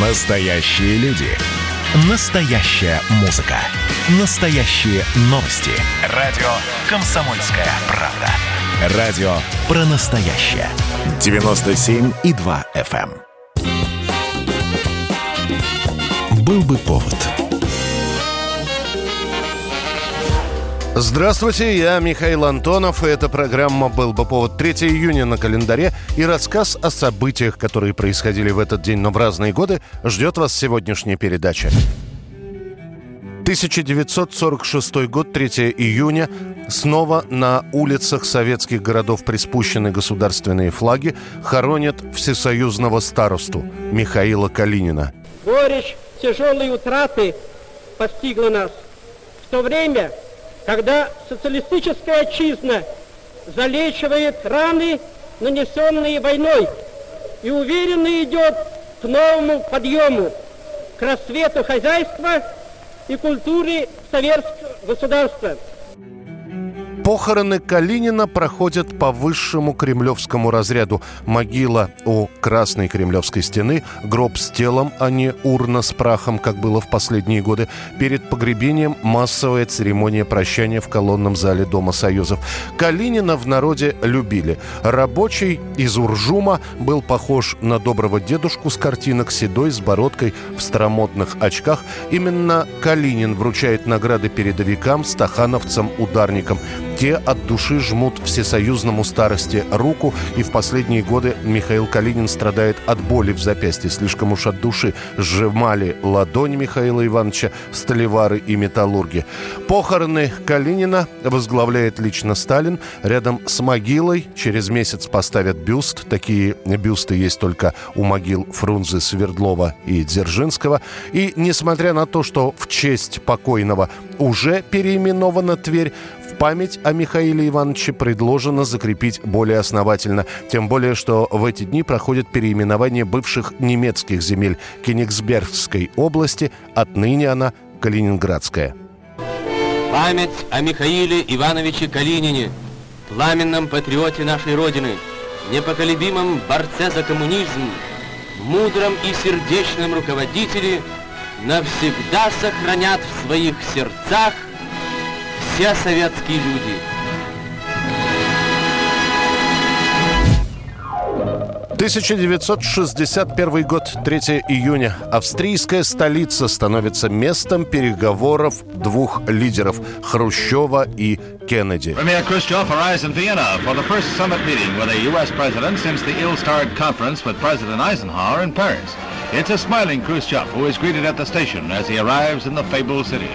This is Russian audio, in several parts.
Настоящие люди. Настоящая музыка. Настоящие новости. Радио «Комсомольская правда». Радио про настоящее. 97,2 FM. эм. Был бы повод. Здравствуйте, я Михаил Антонов, и эта программа «Был бы повод» 3 июня на календаре, и рассказ о событиях, которые происходили в этот день, но в разные годы, ждет вас сегодняшняя передача. 1946 год, 3 июня. Снова на улицах советских городов приспущены государственные флаги, хоронят всесоюзного старосту Михаила Калинина. Горечь тяжелой утраты постигла нас в то время, когда социалистическая отчизна залечивает раны, нанесенные войной, и уверенно идет к новому подъему, к рассвету хозяйства и культуре советского государства. Похороны Калинина проходят по высшему кремлевскому разряду. Могила у Красной Кремлевской стены, гроб с телом, а не урна с прахом, как было в последние годы. Перед погребением массовая церемония прощания в колонном зале Дома Союзов. Калинина в народе любили. Рабочий из Уржума был похож на доброго дедушку с картинок, седой, с бородкой, в старомодных очках. Именно Калинин вручает награды передовикам, стахановцам, ударникам. Те от души жмут всесоюзному старости руку, и в последние годы Михаил Калинин страдает от боли в запястье. Слишком уж от души сжимали ладони Михаила Ивановича столевары и металлурги. Похороны Калинина возглавляет лично Сталин. Рядом с могилой через месяц поставят бюст. Такие бюсты есть только у могил Фрунзе, Свердлова и Дзержинского. И несмотря на то, что в честь покойного уже переименована Тверь, память о Михаиле Ивановиче предложено закрепить более основательно. Тем более, что в эти дни проходит переименование бывших немецких земель Кенигсбергской области. Отныне она Калининградская. Память о Михаиле Ивановиче Калинине, пламенном патриоте нашей Родины, непоколебимом борце за коммунизм, мудром и сердечном руководителе навсегда сохранят в своих сердцах все советские люди. 1961 год, 3 июня. Австрийская столица становится местом переговоров двух лидеров – Хрущева и Кеннеди. Premier Khrushchev arrives in Vienna for the first summit meeting with a U.S. president since the ill-starred conference with President Eisenhower in Paris. It's a smiling Khrushchev who is greeted at the station as he arrives in the fabled city.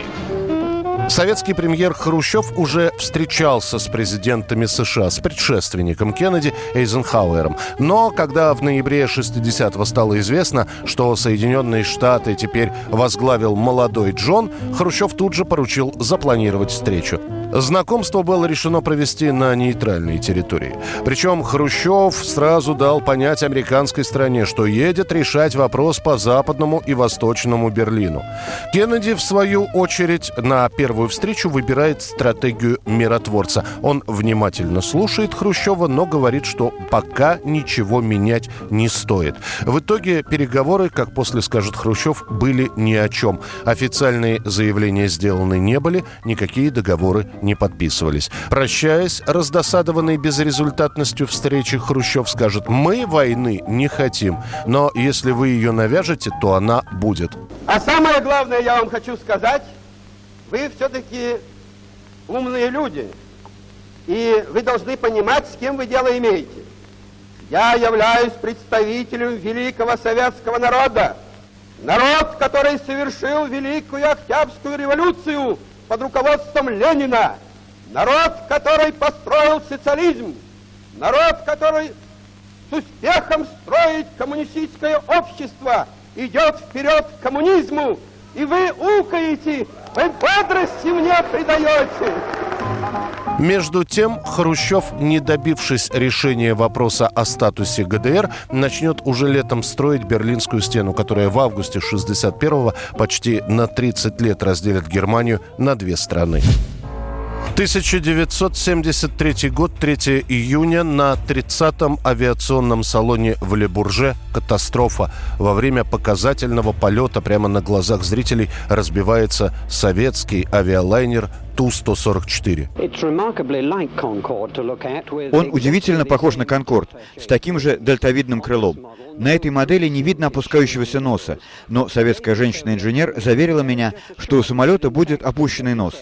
Советский премьер Хрущев уже встречался с президентами США, с предшественником Кеннеди Эйзенхауэром. Но когда в ноябре 60-го стало известно, что Соединенные Штаты теперь возглавил молодой Джон, Хрущев тут же поручил запланировать встречу. Знакомство было решено провести на нейтральной территории. Причем Хрущев сразу дал понять американской стране, что едет решать вопрос по западному и восточному Берлину. Кеннеди, в свою очередь, на первую встречу выбирает стратегию миротворца. Он внимательно слушает Хрущева, но говорит, что пока ничего менять не стоит. В итоге переговоры, как после скажет Хрущев, были ни о чем. Официальные заявления сделаны не были, никакие договоры не подписывались. Прощаясь, раздосадованный безрезультатностью встречи, Хрущев скажет, мы войны не хотим, но если вы ее навяжете, то она будет. А самое главное, я вам хочу сказать, вы все-таки умные люди, и вы должны понимать, с кем вы дело имеете. Я являюсь представителем великого советского народа. Народ, который совершил Великую Октябрьскую революцию под руководством Ленина. Народ, который построил социализм. Народ, который с успехом строит коммунистическое общество, идет вперед к коммунизму. И вы укаете, вы бодрости мне придаете. Между тем, Хрущев, не добившись решения вопроса о статусе ГДР, начнет уже летом строить Берлинскую стену, которая в августе 61-го почти на 30 лет разделит Германию на две страны. 1973 год, 3 июня, на 30-м авиационном салоне в Лебурже катастрофа. Во время показательного полета прямо на глазах зрителей разбивается советский авиалайнер Ту-144. Он удивительно похож на «Конкорд», с таким же дельтовидным крылом. На этой модели не видно опускающегося носа, но советская женщина-инженер заверила меня, что у самолета будет опущенный нос.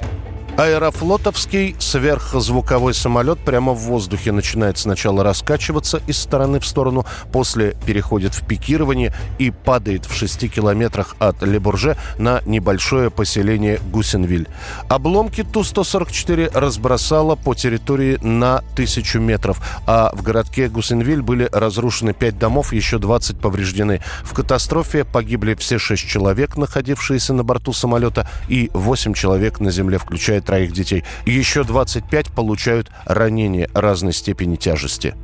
Аэрофлотовский сверхзвуковой самолет прямо в воздухе начинает сначала раскачиваться из стороны в сторону, после переходит в пикирование и падает в 6 километрах от Лебурже на небольшое поселение Гусенвиль. Обломки Ту-144 разбросало по территории на тысячу метров, а в городке Гусенвиль были разрушены 5 домов, еще 20 повреждены. В катастрофе погибли все 6 человек, находившиеся на борту самолета, и 8 человек на земле, включая троих детей. Еще 25 получают ранения разной степени тяжести.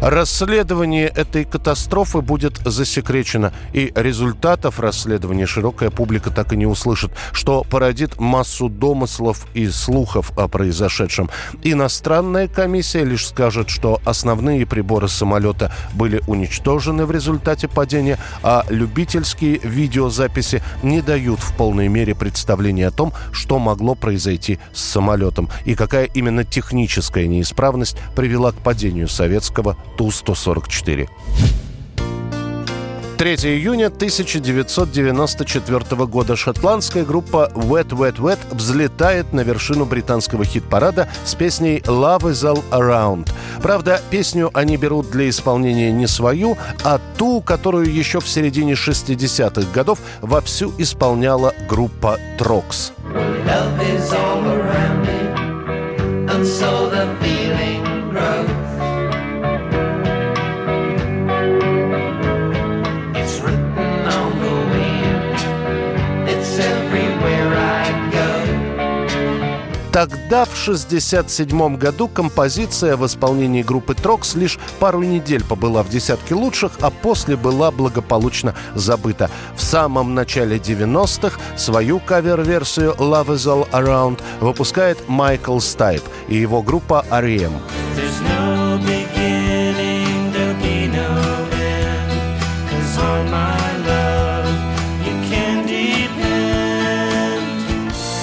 Расследование этой катастрофы будет засекречено, и результатов расследования широкая публика так и не услышит, что породит массу домыслов и слухов о произошедшем. Иностранная комиссия лишь скажет, что основные приборы самолета были уничтожены в результате падения, а любительские видеозаписи записи не дают в полной мере представления о том, что могло произойти с самолетом и какая именно техническая неисправность привела к падению советского Ту-144. 3 июня 1994 года шотландская группа Wet Wet Wet взлетает на вершину британского хит-парада с песней «Love is all around». Правда, песню они берут для исполнения не свою, а ту, которую еще в середине 60-х годов вовсю исполняла группа «Трокс». Love is all around me, and so the feeling grows. Тогда, в 1967 году, композиция в исполнении группы «Трокс» лишь пару недель побыла в десятке лучших, а после была благополучно забыта. В самом начале 90-х свою кавер-версию «Love is all around» выпускает Майкл Стайп и его группа «R.E.M».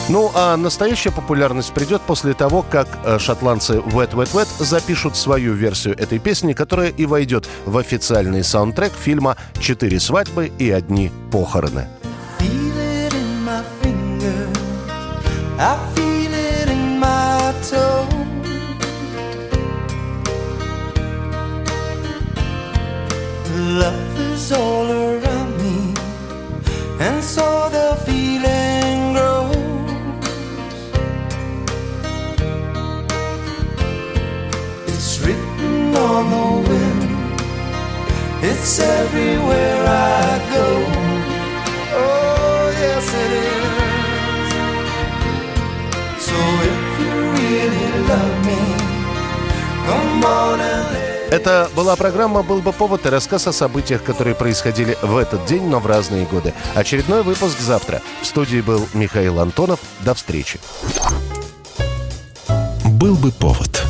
Ну, а настоящая популярность придет после того, как э, шотландцы Wet Wet Wet запишут свою версию этой песни, которая и войдет в официальный саундтрек фильма «Четыре свадьбы и одни похороны». Love It's everywhere I go. Oh, yes, it is. So if you really love me, come on and это была программа «Был бы повод» и рассказ о событиях, которые происходили в этот день, но в разные годы. Очередной выпуск завтра. В студии был Михаил Антонов. До встречи. «Был бы повод»